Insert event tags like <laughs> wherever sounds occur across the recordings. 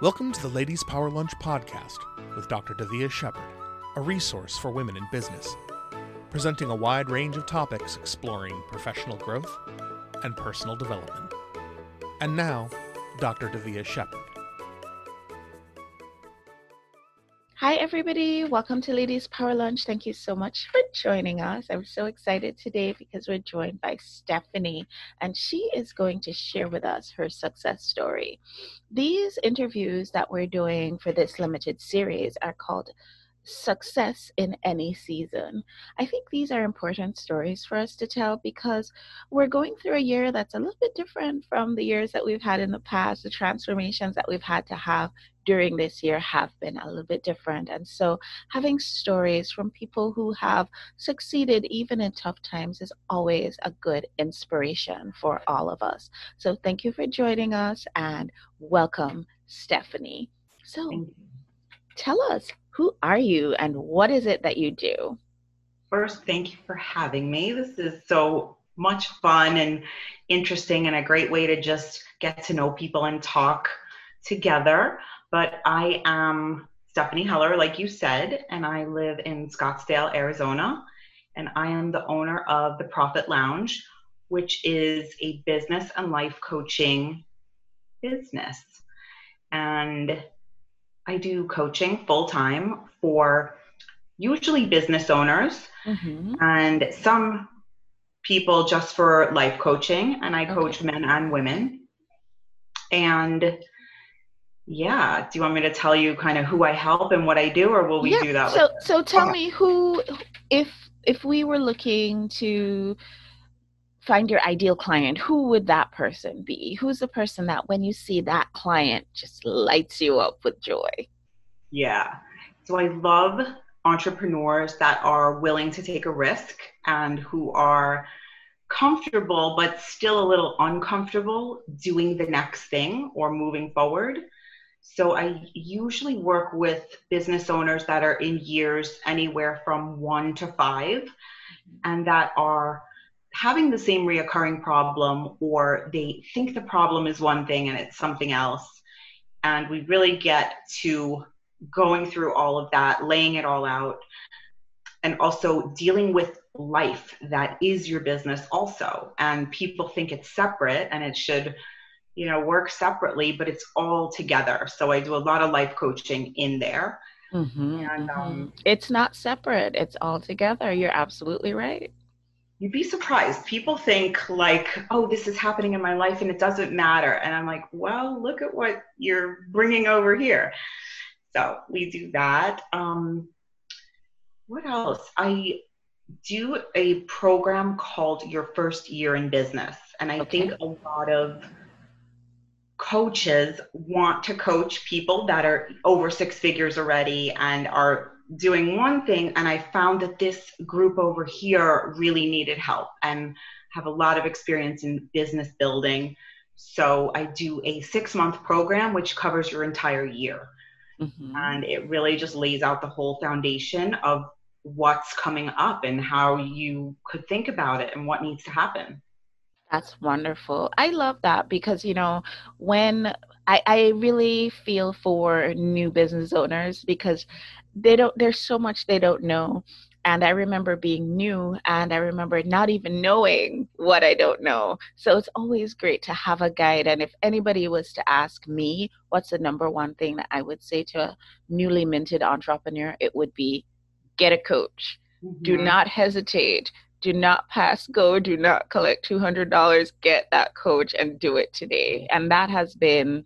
Welcome to the Ladies Power Lunch podcast with Dr. Davia Shepard, a resource for women in business, presenting a wide range of topics exploring professional growth and personal development. And now, Dr. Davia Shepard. Everybody. Welcome to Ladies Power Lunch. Thank you so much for joining us. I'm so excited today because we're joined by Stephanie, and she is going to share with us her success story. These interviews that we're doing for this limited series are called success in any season. I think these are important stories for us to tell because we're going through a year that's a little bit different from the years that we've had in the past. The transformations that we've had to have during this year have been a little bit different. And so, having stories from people who have succeeded even in tough times is always a good inspiration for all of us. So, thank you for joining us and welcome, Stephanie. So, tell us who are you and what is it that you do? First, thank you for having me. This is so much fun and interesting and a great way to just get to know people and talk together. But I am Stephanie Heller, like you said, and I live in Scottsdale, Arizona. And I am the owner of the Profit Lounge, which is a business and life coaching business. And I do coaching full time for usually business owners mm-hmm. and some people just for life coaching. And I coach okay. men and women. And yeah, do you want me to tell you kind of who I help and what I do, or will we yeah. do that? So, so tell me who, if if we were looking to find your ideal client, who would that person be? Who's the person that when you see that client just lights you up with joy? Yeah. So I love entrepreneurs that are willing to take a risk and who are comfortable but still a little uncomfortable doing the next thing or moving forward. So I usually work with business owners that are in years anywhere from 1 to 5 and that are having the same reoccurring problem or they think the problem is one thing and it's something else. And we really get to going through all of that laying it all out and also dealing with life that is your business also. And people think it's separate and it should you know work separately but it's all together so i do a lot of life coaching in there mm-hmm, and um, mm-hmm. it's not separate it's all together you're absolutely right you'd be surprised. People think like, oh, this is happening in my life and it doesn't matter. And I'm like, well, look at what you're bringing over here. So we do that. Um, what else? I do a program called Your First Year in Business. And I okay. think a lot of coaches want to coach people that are over six figures already and are doing one thing and I found that this group over here really needed help and have a lot of experience in business building. So I do a six month program which covers your entire year. Mm-hmm. And it really just lays out the whole foundation of what's coming up and how you could think about it and what needs to happen. That's wonderful. I love that because, you know, when I, I really feel for new business owners because they don't there's so much they don't know. And i remember being new and i remember not even knowing what i don't know. So it's always great to have a guide. And if anybody was to ask me what's the number one thing that i would say to a newly minted entrepreneur it would be get a coach. Mm-hmm. do not hesitate do not pass go. Do not collect $200 get that coach and do it today. And that has been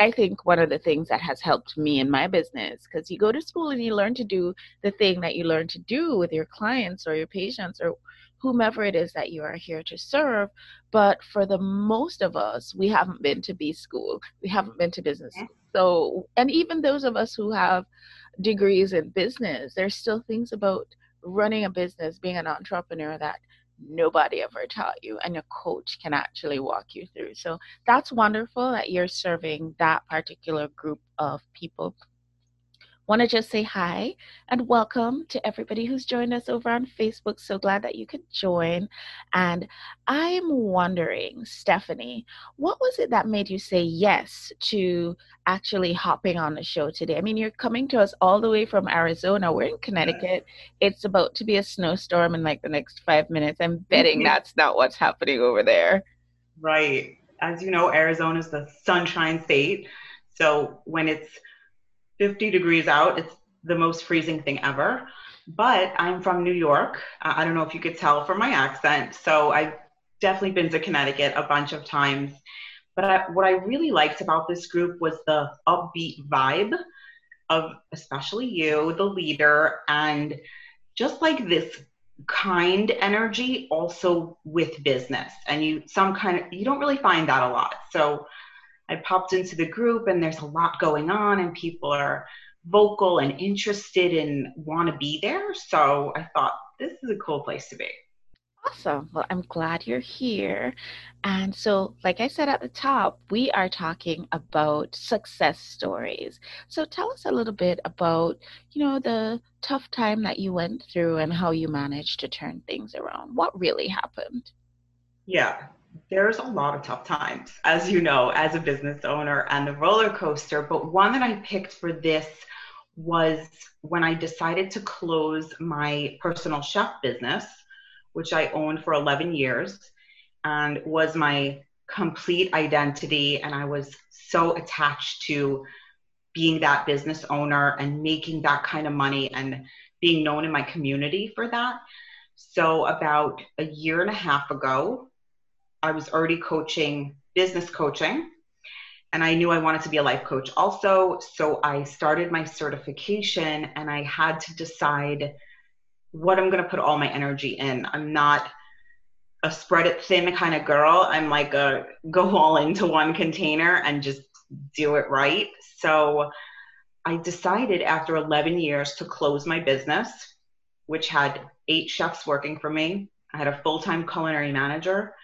I think one of the things that has helped me in my business, because you go to school and you learn to do the thing that you learn to do with your clients or your patients or whomever it is that you are here to serve. But for the most of us, we haven't been to B school, we haven't been to business school. So, and even those of us who have degrees in business, there's still things about running a business, being an entrepreneur that nobody ever taught you and a coach can actually walk you through. So that's wonderful that you're serving that particular group of people want to just say hi and welcome to everybody who's joined us over on Facebook. So glad that you could join. And I'm wondering, Stephanie, what was it that made you say yes to actually hopping on the show today? I mean, you're coming to us all the way from Arizona. We're in Connecticut. It's about to be a snowstorm in like the next five minutes. I'm betting mm-hmm. that's not what's happening over there. Right. As you know, Arizona is the sunshine state. So when it's 50 degrees out. It's the most freezing thing ever. But I'm from New York. I don't know if you could tell from my accent. So I've definitely been to Connecticut a bunch of times. But I, what I really liked about this group was the upbeat vibe of especially you, the leader, and just like this kind energy also with business. And you some kind of you don't really find that a lot. So I popped into the group and there's a lot going on and people are vocal and interested and want to be there. So I thought this is a cool place to be. Awesome. Well, I'm glad you're here. And so, like I said at the top, we are talking about success stories. So, tell us a little bit about, you know, the tough time that you went through and how you managed to turn things around. What really happened? Yeah there's a lot of tough times, as you know, as a business owner and the roller coaster. But one that I picked for this was when I decided to close my personal chef business, which I owned for 11 years and was my complete identity. And I was so attached to being that business owner and making that kind of money and being known in my community for that. So, about a year and a half ago, I was already coaching business coaching and I knew I wanted to be a life coach also. So I started my certification and I had to decide what I'm going to put all my energy in. I'm not a spread it thin kind of girl. I'm like a go all into one container and just do it right. So I decided after 11 years to close my business, which had eight chefs working for me. I had a full time culinary manager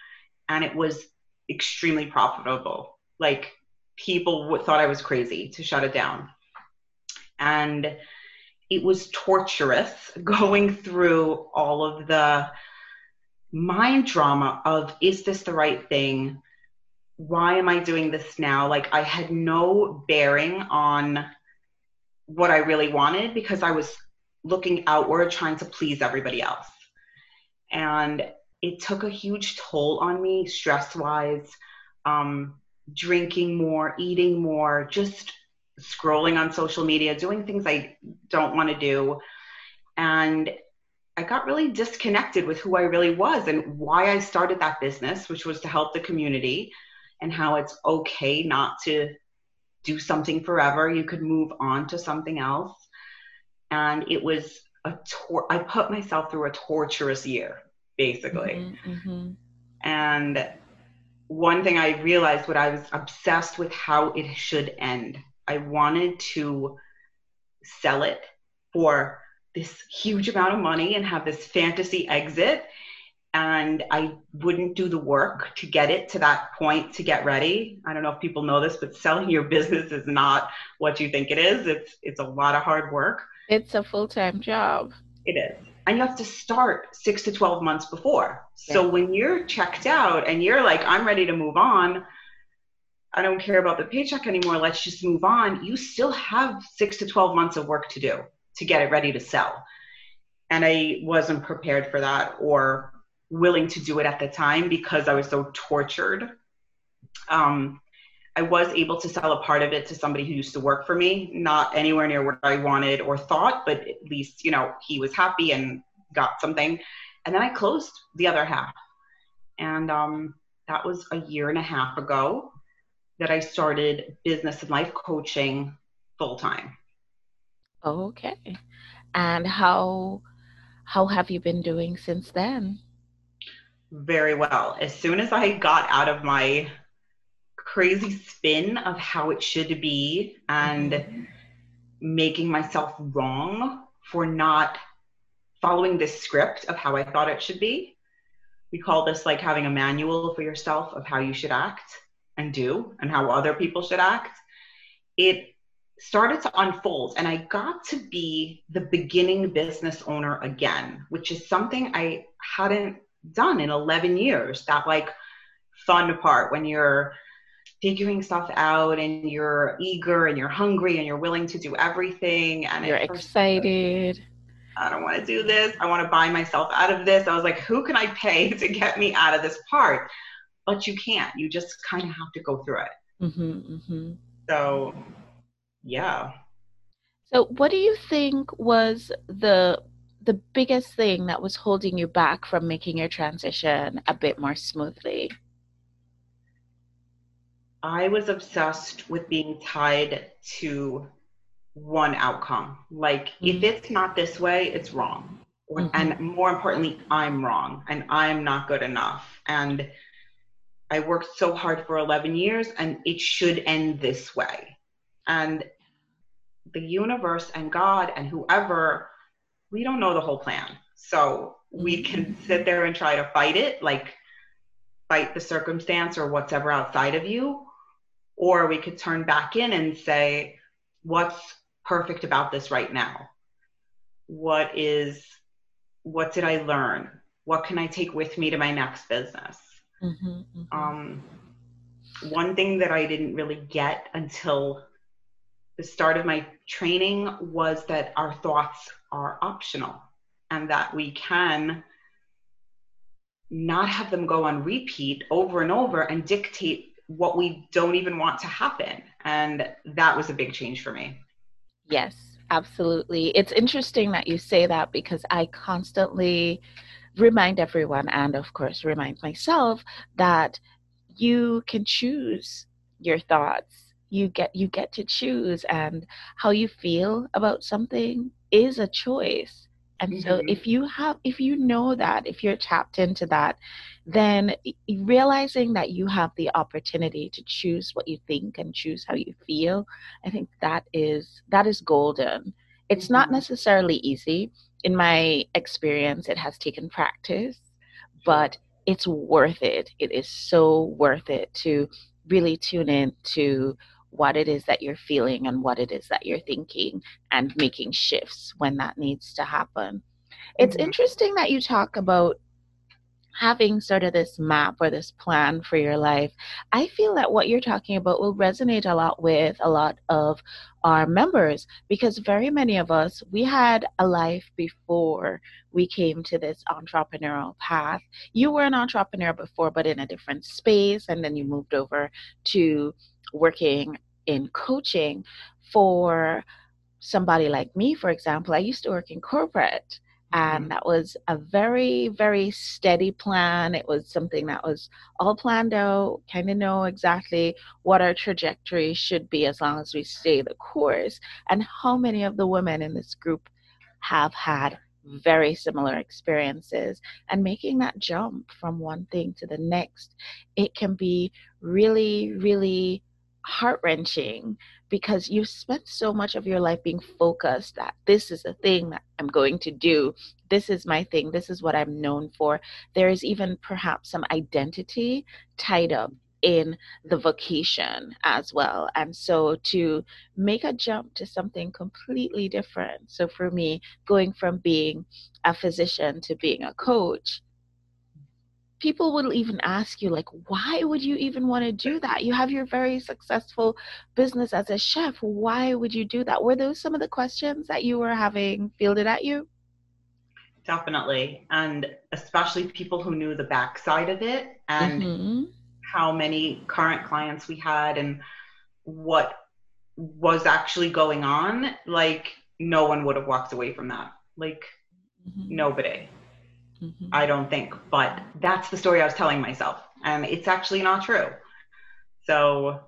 and it was extremely profitable. Like people thought I was crazy to shut it down. And it was torturous <laughs> going through all of the mind drama of is this the right thing? Why am I doing this now? Like I had no bearing on what I really wanted because I was looking outward trying to please everybody else. And it took a huge toll on me stress wise um, drinking more eating more just scrolling on social media doing things i don't want to do. And i got really disconnected with who i really was and why i started that business which was to help the community and how it's okay not to do something forever. You could move on to something else. And it was a tor- i put myself through a torturous year basically. Mm-hmm, mm-hmm. And one thing I realized what I was obsessed with how it should end. I wanted to sell it for this huge amount of money and have this fantasy exit. And I wouldn't do the work to get it to that point to get ready. I don't know if people know this, but selling your <laughs> business is not what you think it is. It's it's a lot of hard work. It's a full-time job. It is and you have to start six to 12 months before. So yeah. when you're checked out and you're like, I'm ready to move on, I don't care about the paycheck anymore, let's just move on, you still have six to 12 months of work to do to get it ready to sell. And I wasn't prepared for that or willing to do it at the time because I was so tortured. Um, I was able to sell a part of it to somebody who used to work for me, not anywhere near what I wanted or thought, but at least, you know, he was happy and got something. And then I closed the other half. And um, that was a year and a half ago that I started business and life coaching full time. Okay. And how how have you been doing since then? Very well. As soon as I got out of my crazy spin of how it should be and mm-hmm. making myself wrong for not following this script of how I thought it should be. We call this like having a manual for yourself of how you should act and do and how other people should act. It started to unfold and I got to be the beginning business owner again, which is something I hadn't done in 11 years. That like fun part when you're figuring stuff out and you're eager and you're hungry and you're willing to do everything and you're excited. I don't want to do this. I want to buy myself out of this. I was like, who can I pay <laughs> to get me out of this part? But you can't. You just kind of have to go through it. Mm-hmm, mm-hmm. So, yeah. So, what do you think was the the biggest thing that was holding you back from making your transition a bit more smoothly? I was obsessed with being tied to one outcome. Like, mm-hmm. if it's not this way, it's wrong. Mm-hmm. And more importantly, I'm wrong and I'm not good enough. And I worked so hard for 11 years and it should end this way. And the universe and God and whoever, we don't know the whole plan. So we can mm-hmm. sit there and try to fight it, like fight the circumstance or whatever outside of you. Or we could turn back in and say, what's perfect about this right now? What is, what did I learn? What can I take with me to my next business? Mm-hmm, mm-hmm. Um, one thing that I didn't really get until the start of my training was that our thoughts are optional and that we can not have them go on repeat over and over and dictate what we don't even want to happen. And that was a big change for me. Yes, absolutely. It's interesting that you say that because I constantly remind everyone and of course remind myself that you can choose your thoughts you get you get to choose and how you feel about something is a choice and mm-hmm. so if you have if you know that if you're tapped into that then realizing that you have the opportunity to choose what you think and choose how you feel i think that is that is golden it's mm-hmm. not necessarily easy in my experience, it has taken practice, but it's worth it. It is so worth it to really tune in to what it is that you're feeling and what it is that you're thinking and making shifts when that needs to happen. It's mm-hmm. interesting that you talk about having sort of this map or this plan for your life, I feel that what you're talking about will resonate a lot with a lot of our members because very many of us, we had a life before we came to this entrepreneurial path. You were an entrepreneur before, but in a different space, and then you moved over to working in coaching for somebody like me, for example. I used to work in corporate and mm-hmm. that was a very very steady plan it was something that was all planned out kind of know exactly what our trajectory should be as long as we stay the course and how many of the women in this group have had very similar experiences and making that jump from one thing to the next it can be really really heart wrenching because you've spent so much of your life being focused that this is the thing that I'm going to do. This is my thing. This is what I'm known for. There is even perhaps some identity tied up in the vocation as well. And so to make a jump to something completely different. So for me, going from being a physician to being a coach people will even ask you like why would you even want to do that? You have your very successful business as a chef. Why would you do that? Were those some of the questions that you were having fielded at you? Definitely and especially people who knew the backside of it and mm-hmm. how many current clients we had and what was actually going on like no one would have walked away from that. Like mm-hmm. nobody Mm-hmm. I don't think, but that's the story I was telling myself. And it's actually not true. So,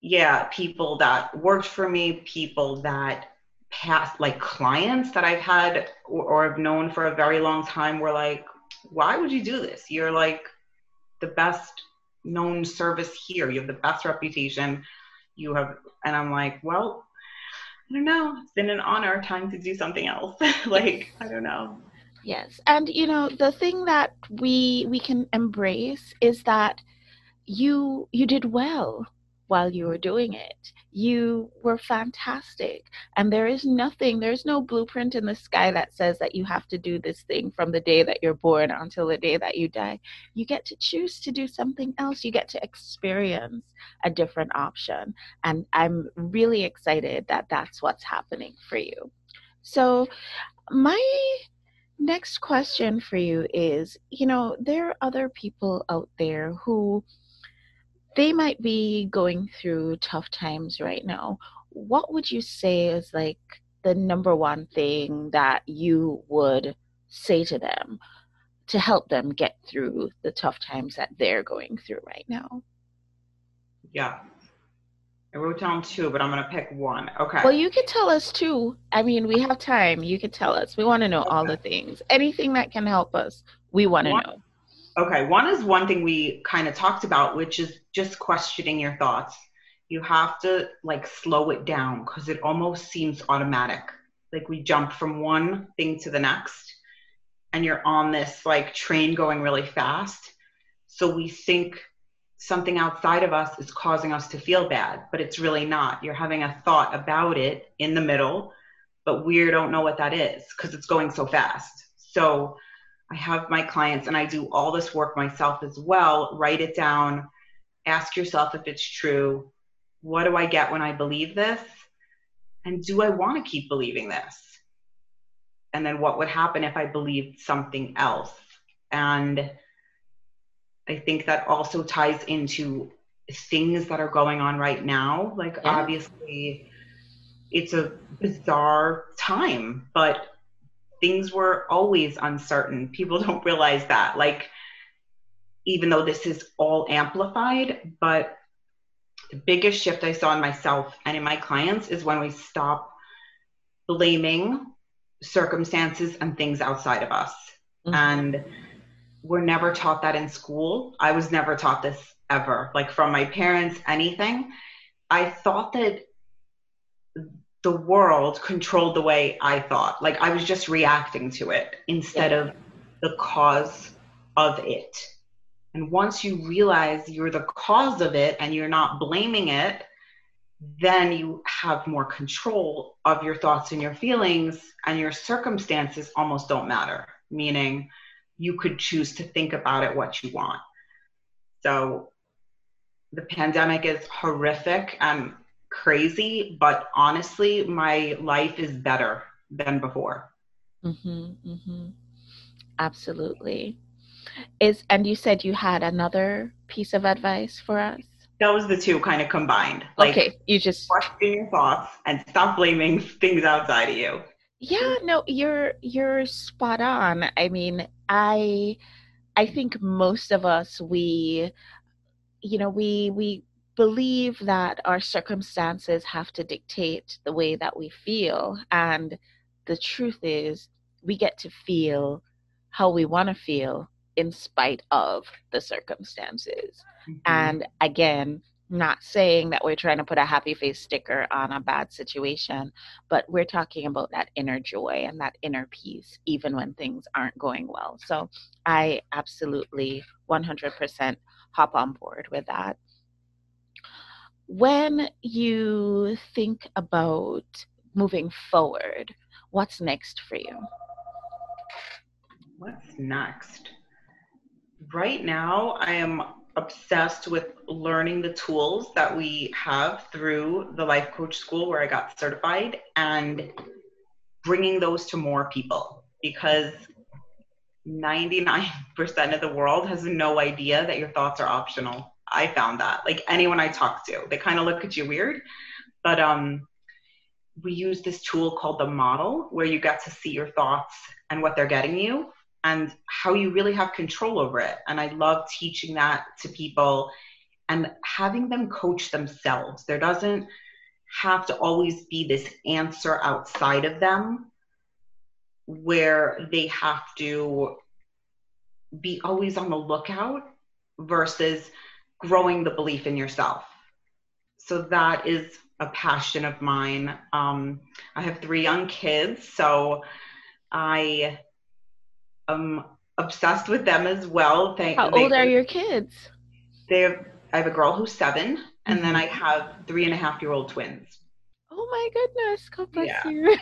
yeah, people that worked for me, people that past, like clients that I've had or, or have known for a very long time were like, why would you do this? You're like the best known service here. You have the best reputation. You have, and I'm like, well, I don't know. It's been an honor. Time to do something else. <laughs> like, I don't know. Yes. And you know, the thing that we we can embrace is that you you did well. while you were doing it. You were fantastic. And there is nothing, there's no blueprint in the sky that says that you have to do this thing from the day that you're born until the day that you die. You get to choose to do something else. You get to experience a different option. And I'm really excited that that's what's happening for you. So, my next question for you is you know, there are other people out there who they might be going through tough times right now. What would you say is like the number one thing that you would say to them to help them get through the tough times that they're going through right now? Yeah. I wrote down two, but I'm going to pick one. Okay. Well, you could tell us too. I mean, we have time. You could tell us. We want to know okay. all the things. Anything that can help us, we want to know. Okay, one is one thing we kind of talked about, which is just questioning your thoughts. You have to like slow it down because it almost seems automatic. Like we jump from one thing to the next, and you're on this like train going really fast. So we think something outside of us is causing us to feel bad, but it's really not. You're having a thought about it in the middle, but we don't know what that is because it's going so fast. So I have my clients and I do all this work myself as well. Write it down, ask yourself if it's true. What do I get when I believe this? And do I want to keep believing this? And then what would happen if I believed something else? And I think that also ties into things that are going on right now. Like, yeah. obviously, it's a bizarre time, but things were always uncertain. People <laughs> don't realize that. Like, even though this is all amplified, but the biggest shift I saw in myself and in my clients is when we stop blaming circumstances and things outside of us. Mm-hmm. And we're never taught that in school. I was never taught this ever, like from my parents, anything. I thought that the world controlled the way I thought. Like I was just reacting to it instead yeah. of the cause of it. And once you realize you're the cause of it and you're not blaming it, then you have more control of your thoughts and your feelings, and your circumstances almost don't matter, meaning you could choose to think about it what you want. So the pandemic is horrific and crazy, but honestly, my life is better than before. Mm-hmm, mm-hmm. Absolutely. Is and you said you had another piece of advice for us? That was the two kind of combined. Like, okay, you just question your thoughts and stop blaming <laughs> things outside of you. Yeah, no, you're you're spot on. I mean, I I think most of us we you know, we we believe that our circumstances have to dictate the way that we feel. And the truth is, we get to feel how we want to feel in spite of the circumstances. Mm-hmm. And again, not saying that we're trying to put a happy face sticker on a bad situation, but we're talking about that inner joy and that inner peace, even when things aren't going well. So I absolutely 100% hop on board with that when you think about moving forward, what's next for you? What's next? Right now, I am obsessed with learning the tools that we have through the life coach school where I got certified and bringing those to more people because 99% of the world has no idea that your thoughts are optional I found that. Like anyone I talk to, they kind of look at you weird. But um, we use this tool called the model where you get to see your thoughts and what they're getting you and how you really have control over it. And I love teaching that to people and having them coach themselves. There doesn't have to always be this answer outside of them where they have to be always on the lookout versus growing the belief in yourself. So that is a passion of mine. Um, I have three young kids, so I am obsessed with them as well. Thank, How old are your kids? They have. I have a girl who's seven And then I Mhm. have three and a half year old twins. Oh my goodness. God bless Yeah. you.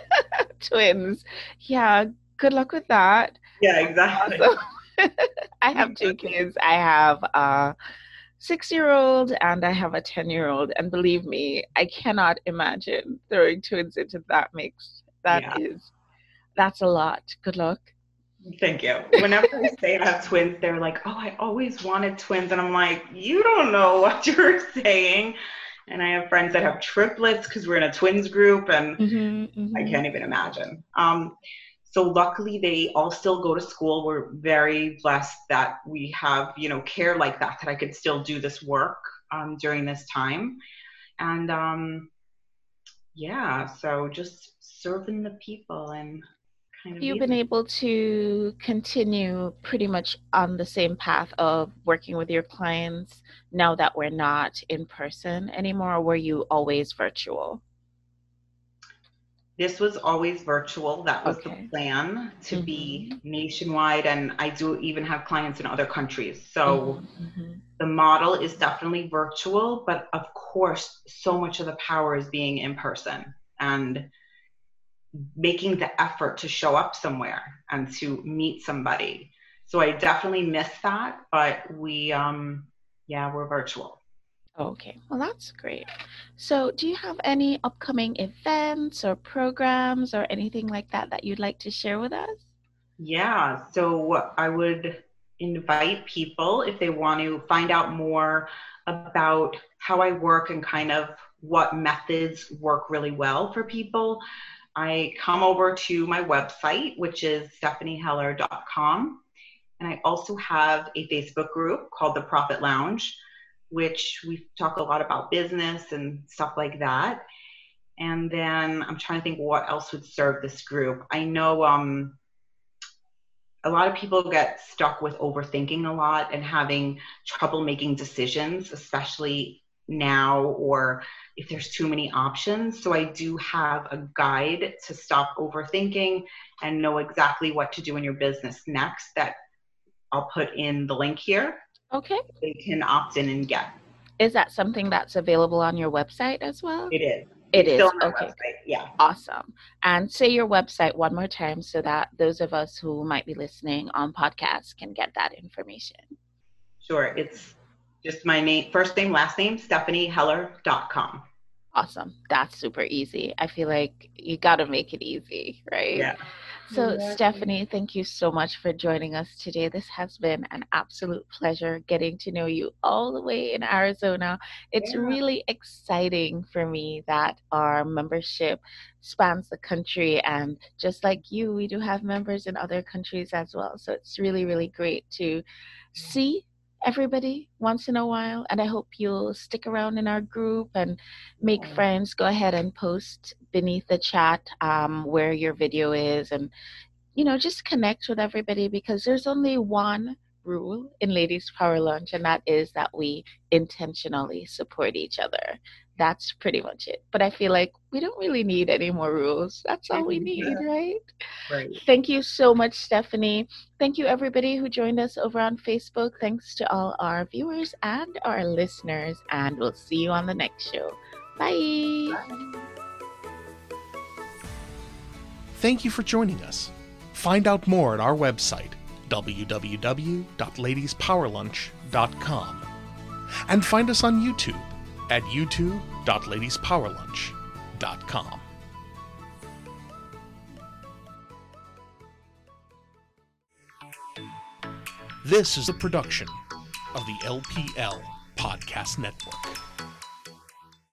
<laughs> Twins. Yeah. Good luck with that. Yeah, exactly. Awesome. <laughs> I have two <laughs> kids. I have a six year old and I have a 10 year old. And believe me, I cannot imagine throwing twins into that mix. That Yeah. is, that's a lot. Good luck. Thank you. Whenever I say I have twins, they're like, oh, I always wanted twins. And I'm like, you don't know <laughs> what you're saying. And I have friends that have triplets because we're in a twins group and Mm-hmm, I can't even imagine. Um, so luckily they all still go to school. We're very blessed that we have, you know, care like that, that I could still do this work um, during this time. And um, yeah, so just serving the people and kind of. You've been able to continue pretty much on the same path of working with your clients now that we're not in person anymore, or were you always virtual? This was always virtual. That was Okay. the plan to be nationwide. And I do even have clients in other countries. So Mhm. the model is definitely virtual, but of course, so much of the power is being in person and making the effort to show up somewhere and to meet somebody. So I definitely miss that, but we, um, yeah, we're virtual. Okay, well, that's great. So, do you have any upcoming events or programs or anything like that that you'd like to share with us? Yeah, so I would invite people if they want to find out more about how I work and kind of what methods work really well for people. I come over to my website, which is stephanieheller.com. And I also have a Facebook group called the Profit Lounge, which we talk a lot about business and stuff like that. And then I'm trying to think what else would serve this group. I know um, a lot of people get stuck with overthinking a lot and having trouble making decisions, especially now or if there's too many options. So I do have a guide to stop overthinking and know exactly what to do in your business next that I'll put in the link here. Okay, They can opt in and get. is that something that's available on your website as well? It is. It is. Still on Okay, website. Yeah. awesome. And say your website one more time so that those of us who might be listening on podcasts can get that information. Sure. It's just my name, first name, last name, stephanieheller.com. Awesome. That's super easy. I feel like you got to make it easy, right? Yeah. So, Exactly. Stephanie, thank you so much for joining us today. This has been an absolute pleasure getting to know you all the way in Arizona. It's Yeah. really exciting for me that our membership spans the country. And just like you, we do have members in other countries as well. So, it's really, really great to see everybody once in a while. And I hope you'll stick around in our group and make friends. Go ahead and post beneath the chat um, where your video is and you know just connect with everybody because there's only one rule in ladies power lunch and that is that we intentionally support each other that's pretty much it but i feel like we don't really need any more rules that's all we need Yeah. right Right. Thank you so much, Stephanie. Thank you, everybody who joined us over on Facebook. Thanks to all our viewers and our listeners. And we'll see you on the next show. Bye. Bye. Thank you for joining us. Find out more at our website, www.ladiespowerlunch.com. And find us on YouTube at youtube.ladiespowerlunch.com. This is a production of the LPL Podcast Network.